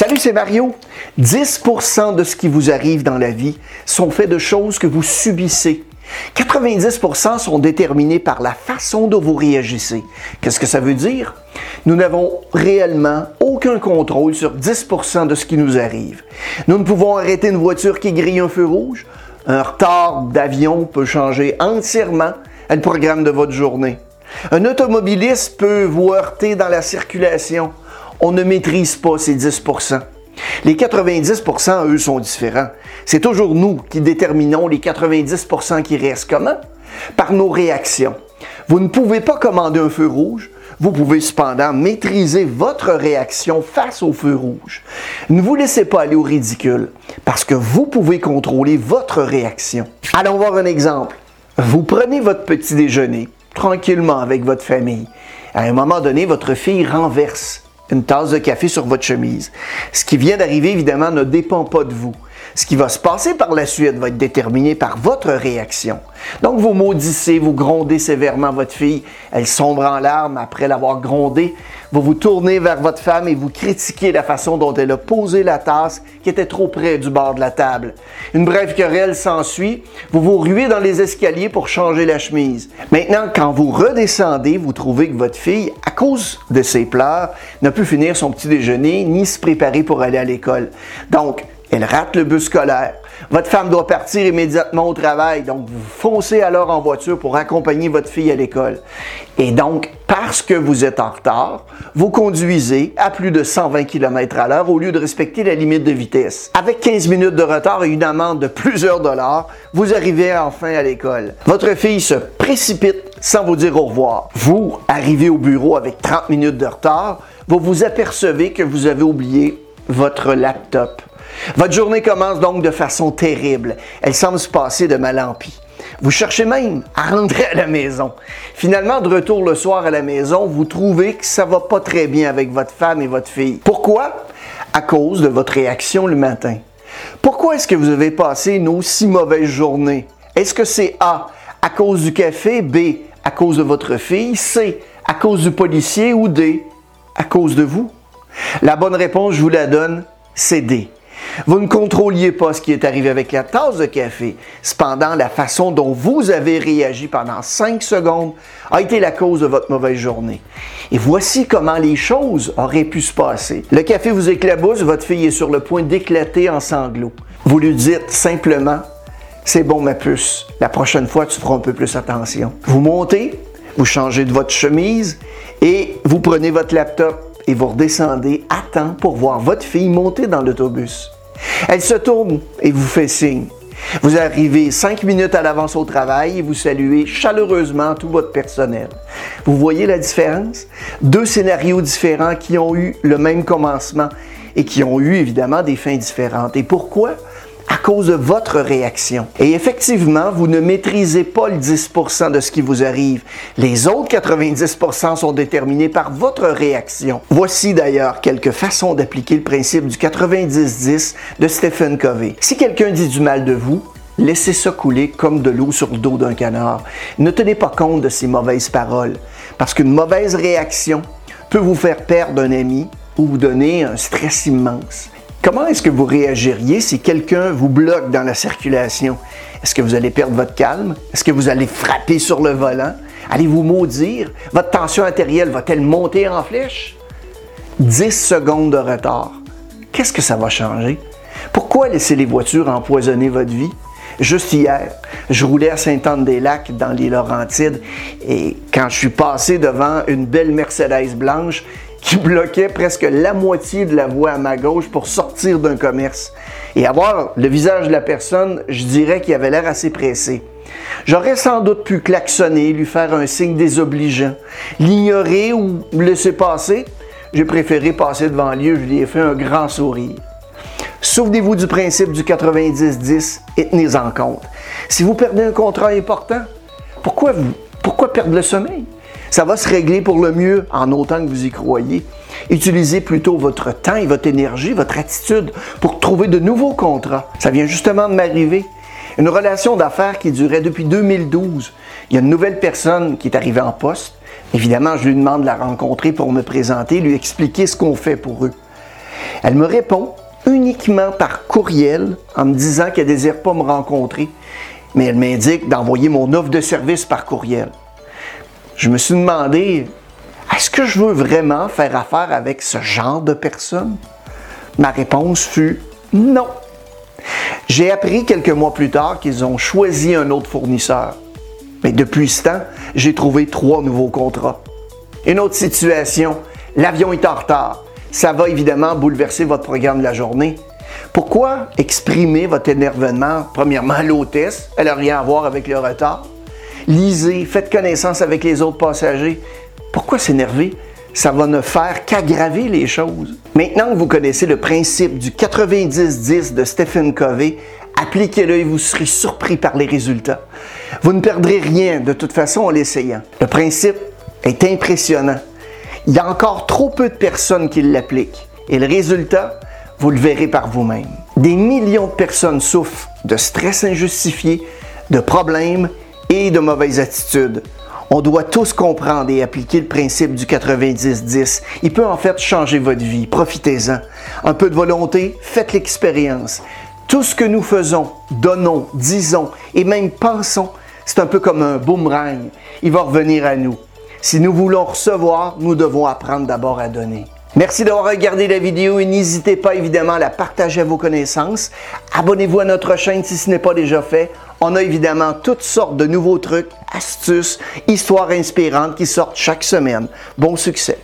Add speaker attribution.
Speaker 1: Salut, c'est Mario. 10% de ce qui vous arrive dans la vie sont faits de choses que vous subissez. 90% sont déterminés par la façon dont vous réagissez. Qu'est-ce que ça veut dire? Nous n'avons réellement aucun contrôle sur 10% de ce qui nous arrive. Nous ne pouvons arrêter une voiture qui grille un feu rouge. Un retard d'avion peut changer entièrement le programme de votre journée. Un automobiliste peut vous heurter dans la circulation. On ne maîtrise pas ces 10% les 90% eux, sont différents. C'est toujours nous qui déterminons les 90% qui restent. Comment? Par nos réactions. Vous ne pouvez pas commander un feu rouge, vous pouvez cependant maîtriser votre réaction face au feu rouge. Ne vous laissez pas aller au ridicule, parce que vous pouvez contrôler votre réaction. Allons voir un exemple. Vous prenez votre petit déjeuner tranquillement avec votre famille. À un moment donné, votre fille renverse une tasse de café sur votre chemise. Ce qui vient d'arriver, évidemment, ne dépend pas de vous. Ce qui va se passer par la suite va être déterminé par votre réaction. Donc, vous maudissez, vous grondez sévèrement votre fille, elle sombre en larmes après l'avoir grondée. Vous vous tournez vers votre femme et vous critiquez la façon dont elle a posé la tasse qui était trop près du bord de la table. Une brève querelle s'ensuit. Vous vous ruez dans les escaliers pour changer la chemise. Maintenant, quand vous redescendez, vous trouvez que votre fille, cause de ses pleurs, n'a pu finir son petit déjeuner ni se préparer pour aller à l'école. Donc, elle rate le bus scolaire. Votre femme doit partir immédiatement au travail, donc vous foncez alors en voiture pour accompagner votre fille à l'école. Et donc, parce que vous êtes en retard, vous conduisez à plus de 120 km à l'heure au lieu de respecter la limite de vitesse. Avec 15 minutes de retard et une amende de plusieurs dollars, vous arrivez enfin à l'école. Votre fille se précipite sans vous dire au revoir. Vous arrivez au bureau avec 30 minutes de retard, vous vous apercevez que vous avez oublié votre laptop. Votre journée commence donc de façon terrible. Elle semble se passer de mal en pis. Vous cherchez même à rentrer à la maison. Finalement, de retour le soir à la maison, vous trouvez que ça va pas très bien avec votre femme et votre fille. Pourquoi? À cause de votre réaction le matin. Pourquoi est-ce que vous avez passé une aussi mauvaise journée? Est-ce que c'est A, à cause du café, B, à cause de votre fille, C, à cause du policier ou D, à cause de vous? La bonne réponse, je vous la donne, c'est D. Vous ne contrôliez pas ce qui est arrivé avec la tasse de café. Cependant, la façon dont vous avez réagi pendant 5 secondes a été la cause de votre mauvaise journée. Et voici comment les choses auraient pu se passer. Le café vous éclabousse, votre fille est sur le point d'éclater en sanglots. Vous lui dites simplement, c'est bon ma puce, la prochaine fois tu feras un peu plus attention. Vous montez, vous changez de votre chemise et vous prenez votre laptop et vous redescendez à temps pour voir votre fille monter dans l'autobus. Elle se tourne et vous fait signe. Vous arrivez cinq minutes à l'avance au travail et vous saluez chaleureusement tout votre personnel. Vous voyez la différence? Deux scénarios différents qui ont eu le même commencement et qui ont eu évidemment des fins différentes. Et pourquoi? À cause de votre réaction. Et effectivement, vous ne maîtrisez pas le 10% de ce qui vous arrive. Les autres 90% sont déterminés par votre réaction. Voici d'ailleurs quelques façons d'appliquer le principe du 90-10 de Stephen Covey. Si quelqu'un dit du mal de vous, laissez ça couler comme de l'eau sur le dos d'un canard. Ne tenez pas compte de ces mauvaises paroles, parce qu'une mauvaise réaction peut vous faire perdre un ami ou vous donner un stress immense. Comment est-ce que vous réagiriez si quelqu'un vous bloque dans la circulation? Est-ce que vous allez perdre votre calme? Est-ce que vous allez frapper sur le volant? Allez-vous maudire? Votre tension artérielle va-t-elle monter en flèche? 10 secondes de retard. Qu'est-ce que ça va changer? Pourquoi laisser les voitures empoisonner votre vie? Juste hier, je roulais à Sainte-Anne-des-Lacs dans les Laurentides et quand je suis passé devant une belle Mercedes blanche, qui bloquait presque la moitié de la voie à ma gauche pour sortir d'un commerce. Et avoir le visage de la personne, je dirais qu'il avait l'air assez pressé. J'aurais sans doute pu klaxonner, lui faire un signe désobligeant, l'ignorer ou le laisser passer. J'ai préféré passer devant lui, je lui ai fait un grand sourire. Souvenez-vous du principe du 90-10 et tenez-en compte. Si vous perdez un contrat important, pourquoi perdre le sommeil? Ça va se régler pour le mieux en autant que vous y croyez. Utilisez plutôt votre temps et votre énergie, votre attitude pour trouver de nouveaux contrats. Ça vient justement de m'arriver. Une relation d'affaires qui durait depuis 2012. Il y a une nouvelle personne qui est arrivée en poste. Évidemment, je lui demande de la rencontrer pour me présenter, lui expliquer ce qu'on fait pour eux. Elle me répond uniquement par courriel en me disant qu'elle ne désire pas me rencontrer, mais elle m'indique d'envoyer mon offre de service par courriel. Je me suis demandé, est-ce que je veux vraiment faire affaire avec ce genre de personne? Ma réponse fut non. J'ai appris quelques mois plus tard qu'ils ont choisi un autre fournisseur. Mais depuis ce temps, j'ai trouvé trois nouveaux contrats. Une autre situation, l'avion est en retard. Ça va évidemment bouleverser votre programme de la journée. Pourquoi exprimer votre énervement, premièrement, l'hôtesse? Elle n'a rien à voir avec le retard. Lisez, faites connaissance avec les autres passagers. Pourquoi s'énerver? Ça va ne faire qu'aggraver les choses. Maintenant que vous connaissez le principe du 90-10 de Stephen Covey, appliquez-le et vous serez surpris par les résultats. Vous ne perdrez rien de toute façon en l'essayant. Le principe est impressionnant. Il y a encore trop peu de personnes qui l'appliquent. Et le résultat, vous le verrez par vous-même. Des millions de personnes souffrent de stress injustifié, de problèmes et de mauvaises attitudes. On doit tous comprendre et appliquer le principe du 90-10. Il peut en fait changer votre vie. Profitez-en. Un peu de volonté, faites l'expérience. Tout ce que nous faisons, donnons, disons et même pensons, c'est un peu comme un boomerang. Il va revenir à nous. Si nous voulons recevoir, nous devons apprendre d'abord à donner. Merci d'avoir regardé la vidéo et n'hésitez pas évidemment à la partager à vos connaissances. Abonnez-vous à notre chaîne si ce n'est pas déjà fait. On a évidemment toutes sortes de nouveaux trucs, astuces, histoires inspirantes qui sortent chaque semaine. Bon succès!